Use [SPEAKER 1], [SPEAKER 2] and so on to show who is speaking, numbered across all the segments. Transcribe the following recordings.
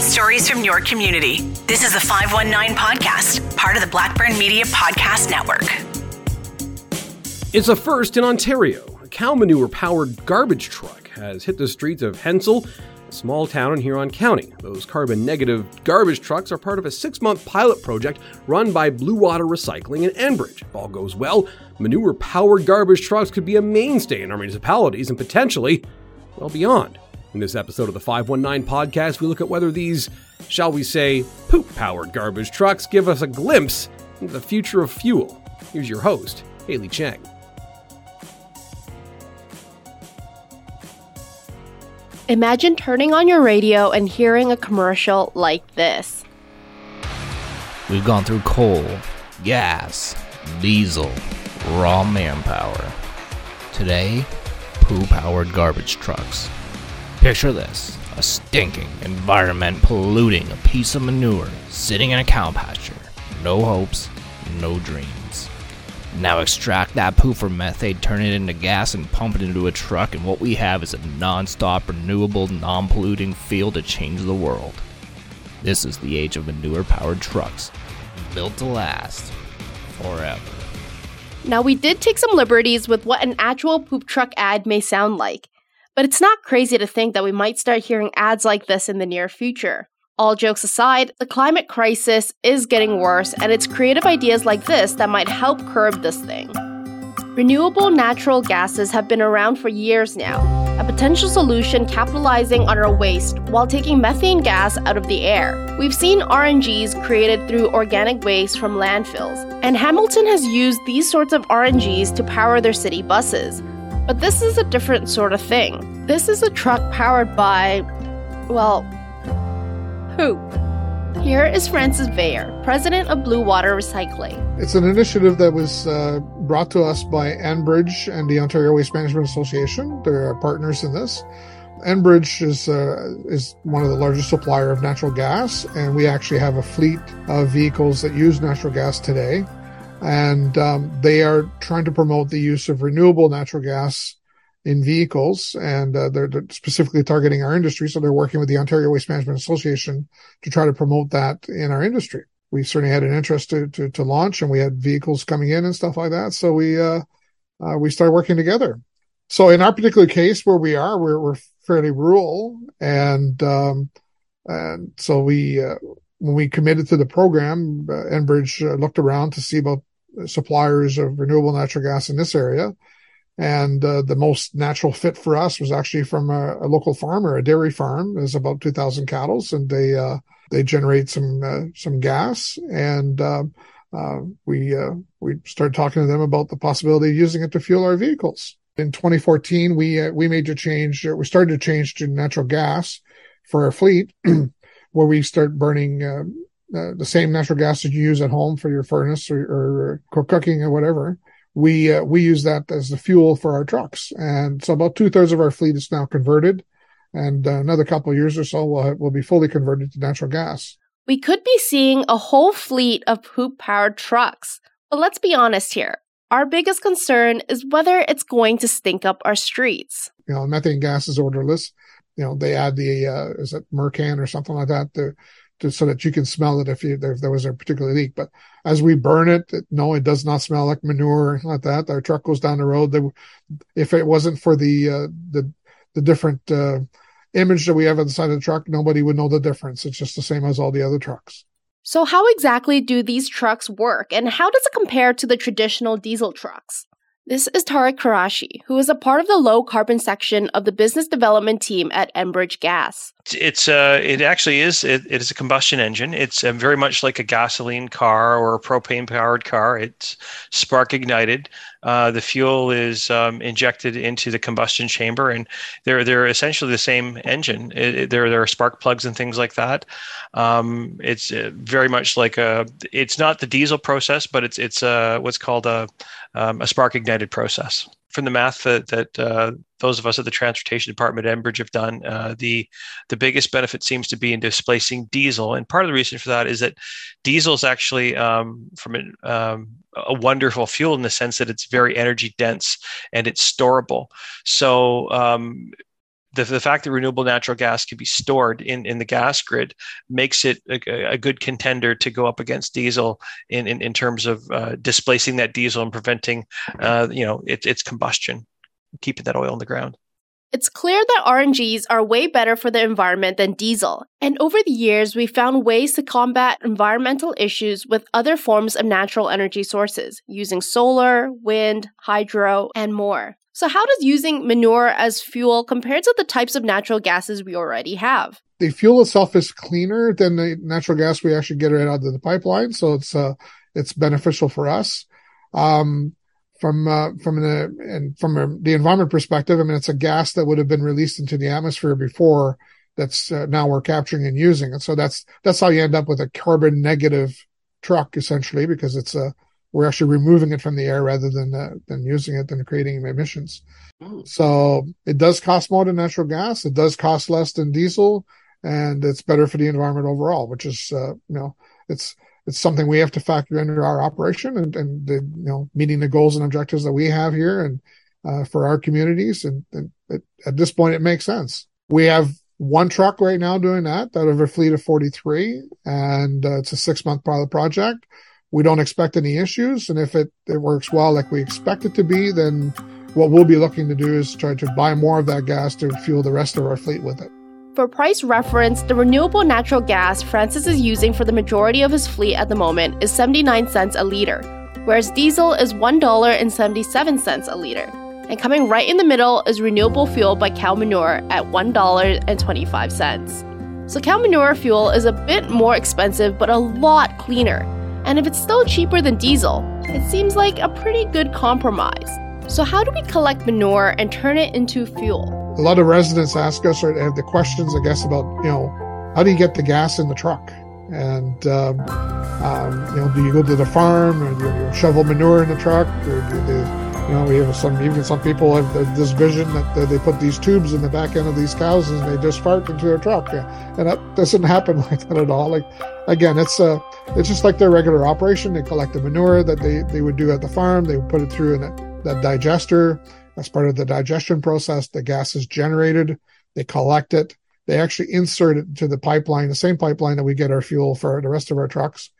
[SPEAKER 1] Stories from your community. This is the 519 Podcast, part of the Blackburn Media Podcast Network.
[SPEAKER 2] It's a first in Ontario. A cow manure powered garbage truck has hit the streets of Hensall, a small town in Huron County. Those carbon negative garbage trucks are part of a six month pilot project run by Bluewater Recycling in Enbridge. If all goes well, manure powered garbage trucks could be a mainstay in our municipalities and potentially well beyond. In this episode of the 519 podcast, we look at whether these, shall we say, poop powered garbage trucks give us a glimpse into the future of fuel. Here's your host, Haley Cheng.
[SPEAKER 3] Imagine turning on your radio and hearing a commercial like this.
[SPEAKER 4] We've gone through coal, gas, diesel, raw manpower. Today, poo powered garbage trucks. Picture this a stinking, environment polluting a piece of manure sitting in a cow pasture. No hopes, no dreams. Now extract that poo from methane, turn it into gas, and pump it into a truck, and what we have is a non stop, renewable, non polluting fuel to change the world. This is the age of manure powered trucks, built to last forever.
[SPEAKER 3] Now, we did take some liberties with what an actual poop truck ad may sound like, but it's not crazy to think that we might start hearing ads like this in the near future. All jokes aside, the climate crisis is getting worse, and it's creative ideas like this that might help curb this thing. Renewable natural gases have been around for years now, a potential solution capitalizing on our waste while taking methane gas out of the air. We've seen RNGs created through organic waste from landfills, and Hamilton has used these sorts of RNGs to power their city buses. But this is a different sort of thing. This is a truck powered by, well, who? Here is Francis Veillard, president of Bluewater Recycling.
[SPEAKER 5] It's an initiative that was uh, brought to us by Enbridge and the Ontario Waste Management Association. They're our partners in this. Enbridge is uh, is one of the largest supplier of natural gas, and we actually have a fleet of vehicles that use natural gas today. And um, they are trying to promote the use of renewable natural gas in vehicles, and uh, they're, they're, specifically targeting our industry. So they're working with the Ontario Waste Management Association to try to promote that in our industry. We certainly had an interest to, to, to launch, and we had vehicles coming in and stuff like that. So we uh, uh, we started working together. So in our particular case, where we are, we're, we're fairly rural, and um, and so we uh, when we committed to the program, uh, Enbridge uh, looked around to see about suppliers of renewable natural gas in this area and uh, the most natural fit for us was actually from a, a local farmer, a dairy farm. There's about 2,000 cattle, and they uh, they generate some uh, some gas. And um, uh, we uh, we started talking to them about the possibility of using it to fuel our vehicles. In 2014, we uh, we made a change. We started to change to natural gas for our fleet, where we start burning. The same natural gas that you use at home for your furnace or, or, cooking or whatever, we uh, we use that as the fuel for our trucks, and so about two thirds of our fleet is now converted, and uh, another couple of years or so will will be fully converted to natural gas.
[SPEAKER 3] We could be seeing a whole fleet of poop powered trucks, but let's be honest here. Our biggest concern is whether it's going to stink up our streets.
[SPEAKER 5] You know, methane gas is odorless. You know, they add the uh, is it mercan or something like that to to, so that you can smell it if, you, if there was a particular leak. But as we burn it, no, it does not smell like manure like that. Our truck goes down the road. They, if it wasn't for the uh, the the different uh, image that we have on the side of the truck, nobody would know the difference. It's just the same as all the other trucks.
[SPEAKER 3] So, how exactly do these trucks work, and how does it compare to the traditional diesel trucks? This is Tariq Karashi, who is a part of the low carbon section of the business development team at Enbridge Gas.
[SPEAKER 6] It's uh, it actually is it, it is a combustion engine. It's uh, very much like a gasoline car or a propane powered car. It's spark ignited. Uh, the fuel is um, injected into the combustion chamber, and they're they're essentially the same engine. It, it, there there are spark plugs and things like that. Um, it's uh, very much like a. It's not the diesel process, but it's it's a, what's called a um, a spark ignited process from the math that, that uh, those of us at the transportation department at Enbridge have done, uh, the the biggest benefit seems to be in displacing diesel, and part of the reason for that is that diesel is actually um, from a, um, a wonderful fuel in the sense that it's very energy dense and it's storable. So um, the, the fact that renewable natural gas can be stored in, in the gas grid makes it a, a good contender to go up against diesel in, in, in terms of uh, displacing that diesel and preventing uh, you know it, its combustion, keeping that oil in the ground.
[SPEAKER 3] It's clear that RNGs are way better for the environment than diesel, and over the years, we found ways to combat environmental issues with other forms of natural energy sources, using solar, wind, hydro, and more. So, how does using manure as fuel compare to the types of natural gases we already have?
[SPEAKER 5] The fuel itself is cleaner than the natural gas we actually get right out of the pipeline, so it's uh, it's beneficial for us. Um, from uh, from the and from a, the environment perspective, I mean, it's a gas that would have been released into the atmosphere before. That's uh, now we're capturing and using, and so that's that's how you end up with a carbon negative truck essentially, because it's a we're actually removing it from the air rather than uh, than using it than creating emissions. Mm. So it does cost more than natural gas. It does cost less than diesel, and it's better for the environment overall. Which is uh, you know it's it's something we have to factor into our operation and, and the, you know, meeting the goals and objectives that we have here and uh, for our communities. And, and it, at this point, it makes sense. We have one truck right now doing that out of a fleet of 43 and uh, it's a six month pilot project. We don't expect any issues. And if it, it works well, like we expect it to be, then what we'll be looking to do is try to buy more of that gas to fuel the rest of our fleet with it.
[SPEAKER 3] For price reference, the renewable natural gas Francis is using for the majority of his fleet at the moment is 79 cents a liter, whereas diesel is $1.77 a liter. And coming right in the middle is renewable fuel by cow manure at $1.25. So cow manure fuel is a bit more expensive but a lot cleaner. And if it's still cheaper than diesel, it seems like a pretty good compromise. So, how do we collect manure and turn it into fuel?
[SPEAKER 5] A lot of residents ask us or have the questions, I guess, about, you know, how do you get the gas in the truck? And, um, um, you know, do you go to the farm and you, you shovel manure in the truck? Or do they, you know, we have some, even some people have this vision that they put these tubes in the back end of these cows and they just fart into their truck. And that doesn't happen like that at all. Like, again, it's uh, it's just like their regular operation. They collect the manure that they, they would do at the farm. They would put it through in a, that digester. As part of the digestion process, the gas is generated. They collect it. They actually insert it into the pipeline, the same pipeline that we get our fuel for the rest of our trucks,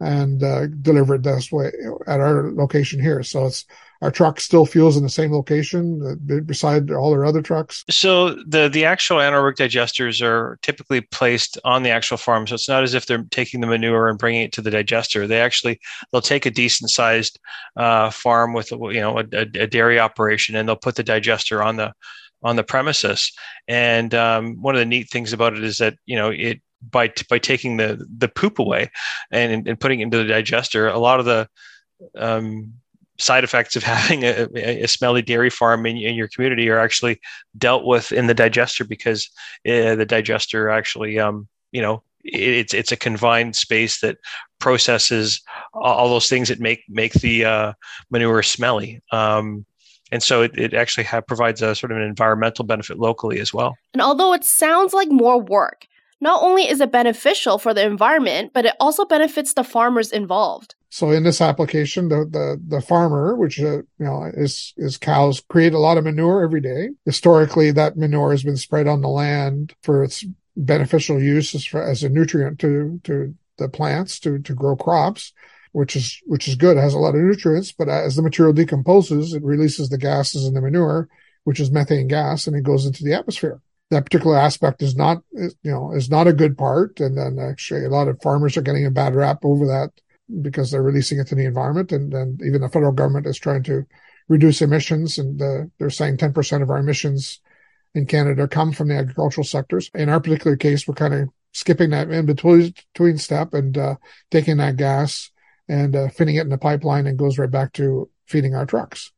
[SPEAKER 5] and uh, deliver it this way at our location here. So it's our truck still fuels in the same location uh, beside all our other trucks.
[SPEAKER 6] So the the actual anaerobic digesters are typically placed on the actual farm. So it's not as if they're taking the manure and bringing it to the digester. They actually they'll take a decent sized uh, farm with you know a, a dairy operation and they'll put the digester on the on the premises. And um, one of the neat things about it is that you know it by by taking the the poop away and and putting it into the digester, a lot of the um, side effects of having a, a smelly dairy farm in, in, your community are actually dealt with in the digester because uh, the digester actually, um, you know, it's it's a confined space that processes all those things that make make the uh, manure smelly. Um, and so it, it actually have, provides a sort of an environmental benefit locally as well.
[SPEAKER 3] And although it sounds like more work, not only is it beneficial for the environment, but it also benefits the farmers involved.
[SPEAKER 5] So in this application, the the, the farmer, which uh, you know is is cows, create a lot of manure every day. Historically, that manure has been spread on the land for its beneficial use as, for, as a nutrient to to the plants to to grow crops, which is which is good. It has a lot of nutrients, but as the material decomposes, it releases the gases in the manure, which is methane gas, and it goes into the atmosphere that particular aspect is not, you know, is not a good part. And then actually a lot of farmers are getting a bad rap over that because they're releasing it to the environment. And then even the federal government is trying to reduce emissions. And uh, they're saying 10% of our emissions in Canada come from the agricultural sectors. In our particular case, we're kind of skipping that in between, step and uh, taking that gas and uh, fitting it in the pipeline and goes right back to feeding our trucks.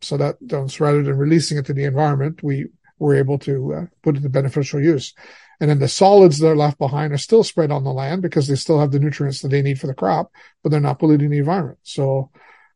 [SPEAKER 5] So that rather than releasing it to the environment, we we're able to uh, put it to beneficial use. And then the solids that are left behind are still spread on the land because they still have the nutrients that they need for the crop, but they're not polluting the environment. So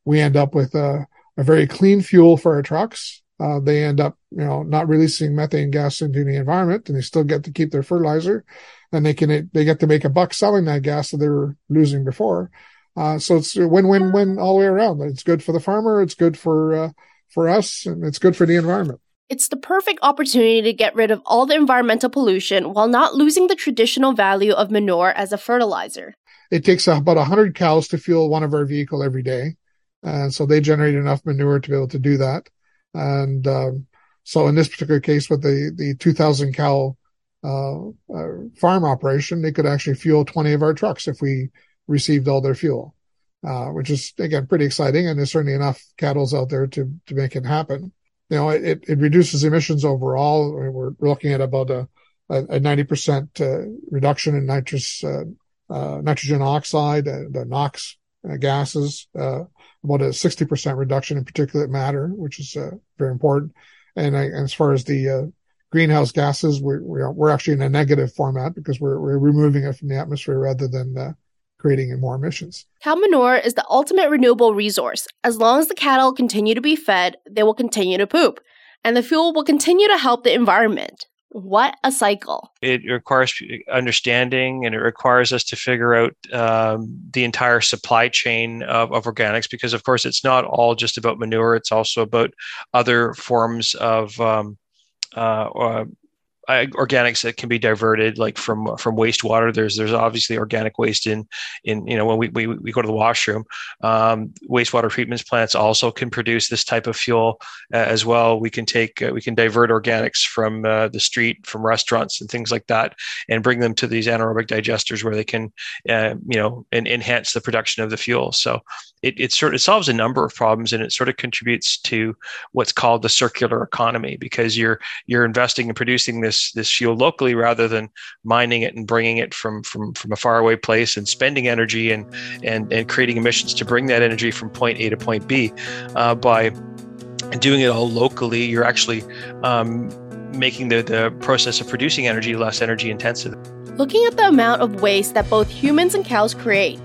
[SPEAKER 5] we end up with a, a very clean fuel for our trucks. Uh, they end up, you know, not releasing methane gas into the environment and they still get to keep their fertilizer and they can, they get to make a buck selling that gas that they were losing before. Uh, so it's win-win-win all the way around. It's good for the farmer. It's good for, uh, for us and it's good for the environment.
[SPEAKER 3] It's the perfect opportunity to get rid of all the environmental pollution while not losing the traditional value of manure as a fertilizer.
[SPEAKER 5] It takes about 100 cows to fuel one of our vehicle every day. And so they generate enough manure to be able to do that. And um, so in this particular case, with the, the 2000 cow uh, uh, farm operation, they could actually fuel 20 of our trucks if we received all their fuel, uh, which is again pretty exciting. And there's certainly enough cattle out there to to make it happen. You know, it, it reduces emissions overall. We're looking at about a, a 90% uh, reduction in nitrous, uh, uh, nitrogen oxide, the NOx gases, about a 60% reduction in particulate matter, which is very important. And, I, as far as the greenhouse gases, we're, we're actually in a negative format because we're, we're removing it from the atmosphere rather than uh, creating more emissions.
[SPEAKER 3] Cow manure is the ultimate renewable resource. As long as the cattle continue to be fed, they will continue to poop, and the fuel will continue to help the environment. What a cycle.
[SPEAKER 6] It requires understanding and it requires us to figure out um, the entire supply chain of, of organics because, of course, it's not all just about manure, it's also about other forms of. Um, uh, uh, organics that can be diverted like from from wastewater. There's there's obviously organic waste in in you know when we we, we go to the washroom um, wastewater treatment plants also can produce this type of fuel uh, as well. We can take uh, we can divert organics from uh, the street from restaurants and things like that and bring them to these anaerobic digesters where they can uh, you know and enhance the production of the fuel. So it, it sort of solves a number of problems and it sort of contributes to what's called the circular economy because you're you're investing in producing this this fuel locally rather than mining it and bringing it from from from a faraway place and spending energy and and and creating emissions to bring that energy from point A to point B uh, by doing it all locally you're actually um, making the, the process of producing energy less energy intensive
[SPEAKER 3] looking at the amount of waste that both humans and cows create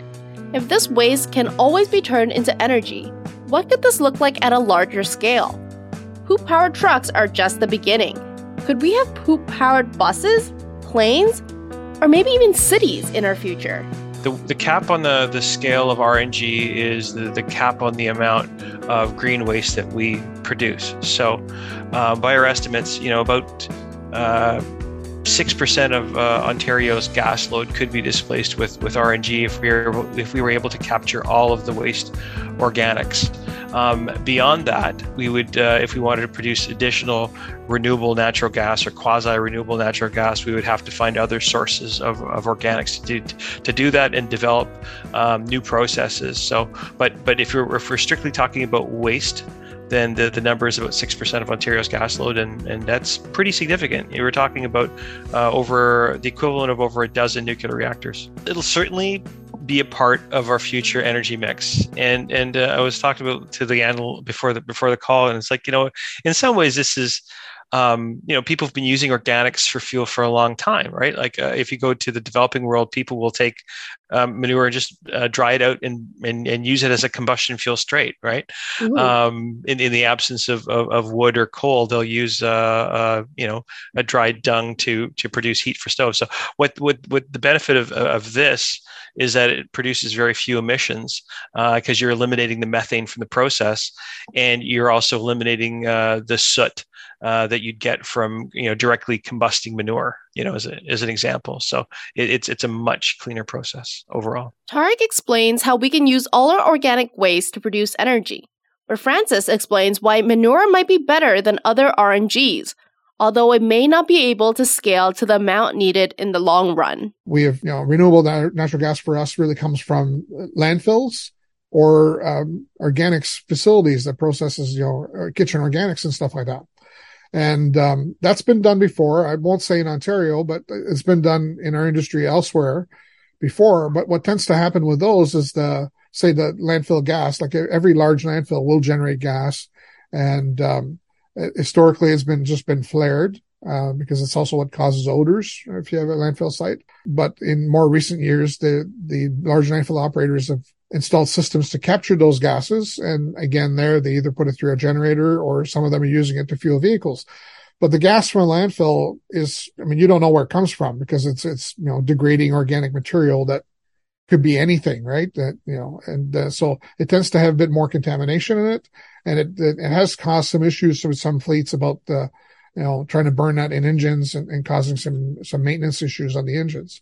[SPEAKER 3] if this waste can always be turned into energy, what could this look like at a larger scale? Poop powered trucks are just the beginning. Could we have poop powered buses, planes, or maybe even cities in our future?
[SPEAKER 6] The, the cap on the, the scale of RNG is the, the cap on the amount of green waste that we produce. So, uh, by our estimates, you know, about uh, six percent of uh, Ontario's gas load could be displaced with with RNG if we were if we were able to capture all of the waste organics. Um, beyond that, we would, uh, if we wanted to produce additional renewable natural gas or quasi-renewable natural gas, we would have to find other sources of, of organics to do to do that and develop um, new processes. So, but but if we're if we're strictly talking about waste, then the, the number is about 6% of Ontario's gas load, and, and that's pretty significant. You were talking about uh, over the equivalent of over a dozen nuclear reactors. It'll certainly be a part of our future energy mix. And and uh, I was talking about to the animal before the before the call, and it's like you know, in some ways, this is um, you know, people have been using organics for fuel for a long time, right? Like uh, if you go to the developing world, people will take um, manure and just uh, dry it out and, and, and use it as a combustion fuel straight, right? Um, in, in the absence of, of, of, wood or coal, they'll use, uh, uh, you know, a dried dung to, to produce heat for stoves. So what, what, what the benefit of, of this is that it produces very few emissions because uh, you're eliminating the methane from the process and you're also eliminating uh, the soot uh, that you'd get from you know directly combusting manure you know as, a, as an example. So it, it's it's a much cleaner process overall.
[SPEAKER 3] Tarek explains how we can use all our organic waste to produce energy where francis explains why manure might be better than other rngs although it may not be able to scale to the amount needed in the long run.
[SPEAKER 5] We have you know renewable natural gas for us really comes from landfills or um, organics facilities that processes you know uh, kitchen organics and stuff like that and um, that's been done before. I won't say in Ontario, but it's been done in our industry elsewhere before. But what tends to happen with those is the, say the landfill gas, like every large landfill will generate gas. And, um, historically it's been just been flared, uh, because it's also what causes odors if you have a landfill site. But in more recent years, the, the large landfill operators have installed systems to capture those gases. And again, there they either put it through a generator or some of them are using it to fuel vehicles. But the gas from a landfill is, I mean, you don't know where it comes from because it's, it's, you know, degrading organic material that could be anything, right? That you know, and uh, so it tends to have a bit more contamination in it, and it it, it has caused some issues with some fleets about the you know trying to burn that in engines and, and causing some some maintenance issues on the engines.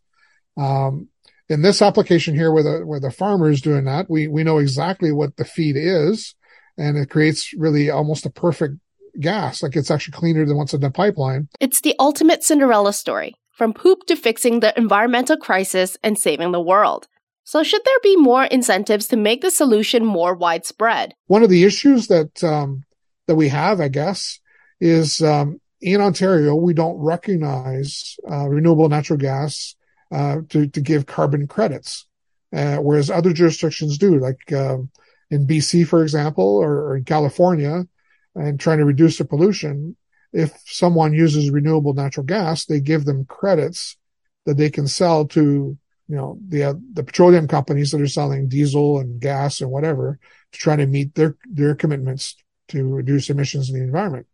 [SPEAKER 5] Um, in this application here, where the where the farmer is doing that, we we know exactly what the feed is, and it creates really almost a perfect gas. Like it's actually cleaner than what's in the pipeline.
[SPEAKER 3] It's the ultimate Cinderella story from poop to fixing the environmental crisis and saving the world. So, should there be more incentives to make the solution more widespread?
[SPEAKER 5] One of the issues that um, that we have, I guess, is um, in Ontario we don't recognize uh, renewable natural gas uh, to to give carbon credits, uh, whereas other jurisdictions do, like um, in BC, for example, or, or in California and trying to reduce the pollution, if someone uses renewable natural gas, they give them credits that they can sell to, you know, the, uh, the petroleum companies that are selling diesel and gas and whatever to try to meet their, their commitments to reduce emissions in the environment.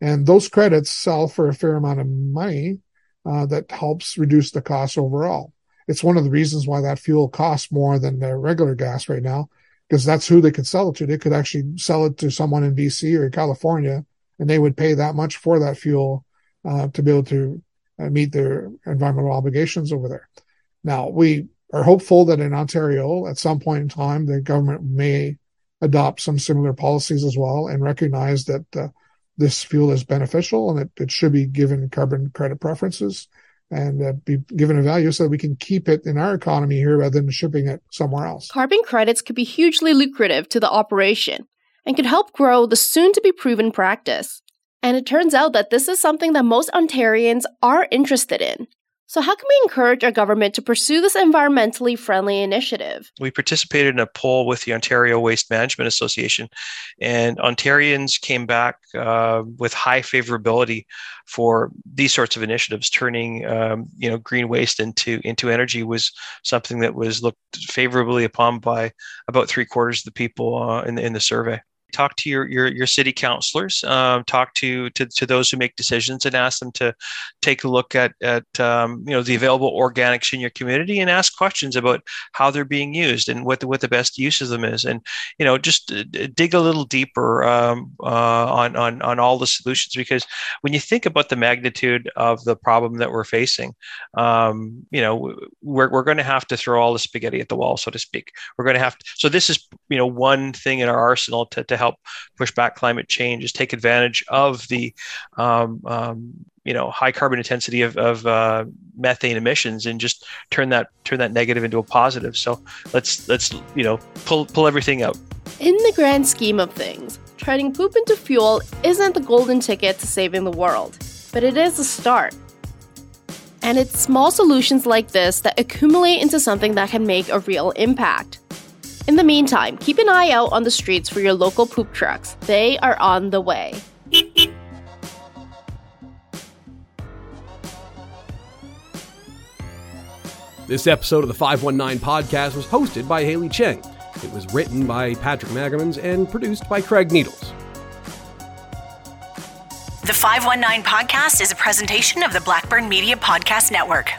[SPEAKER 5] And those credits sell for a fair amount of money uh, that helps reduce the cost overall. It's one of the reasons why that fuel costs more than the regular gas right now because that's who they could sell it to. They could actually sell it to someone in BC or California, and they would pay that much for that fuel uh, to be able to uh, meet their environmental obligations over there. Now, we are hopeful that in Ontario, at some point in time, the government may adopt some similar policies as well and recognize that this fuel is beneficial and it, it should be given carbon credit preferences and uh, be given a value so we can keep it in our economy here rather than shipping it somewhere else.
[SPEAKER 3] Carbon credits could be hugely lucrative to the operation and could help grow the soon to be proven practice. And it turns out that this is something that most Ontarians are interested in. So, how can we encourage our government to pursue this environmentally friendly initiative?
[SPEAKER 6] We participated in a poll with the Ontario Waste Management Association, and Ontarians came back uh, with high favorability for these sorts of initiatives. Turning, um, you know, green waste into into energy was something that was looked favorably upon by about three quarters of the people uh, in the, in the survey talk to your your, your city councilors, um, talk to, to to those who make decisions, and ask them to take a look at at um, you know the available organics in your community, and ask questions about how they're being used and what the, what the best use of them is, and you know just uh, dig a little deeper um, uh, on on on all the solutions because when you think about the magnitude of the problem that we're facing, um, you know we're we're going to have to throw all the spaghetti at the wall, so to speak. We're going to have to. So this is you know one thing in our arsenal to to help push back climate change is take advantage of the um, um, you know high carbon intensity of, of uh, methane emissions and just turn that turn that negative into a positive. So let's let's you know pull pull everything out.
[SPEAKER 3] In the grand scheme of things, turning poop into fuel isn't the golden ticket to saving the world, but it is a start. And it's small solutions like this that accumulate into something that can make a real impact. In the meantime, keep an eye out on the streets for your local poop trucks. They are on the way.
[SPEAKER 2] This episode of the 519 podcast was hosted by Haley Cheng. It was written by Patrick Magamans and produced by Craig Needles.
[SPEAKER 1] The 519 podcast is a presentation of the Blackburn Media Podcast Network.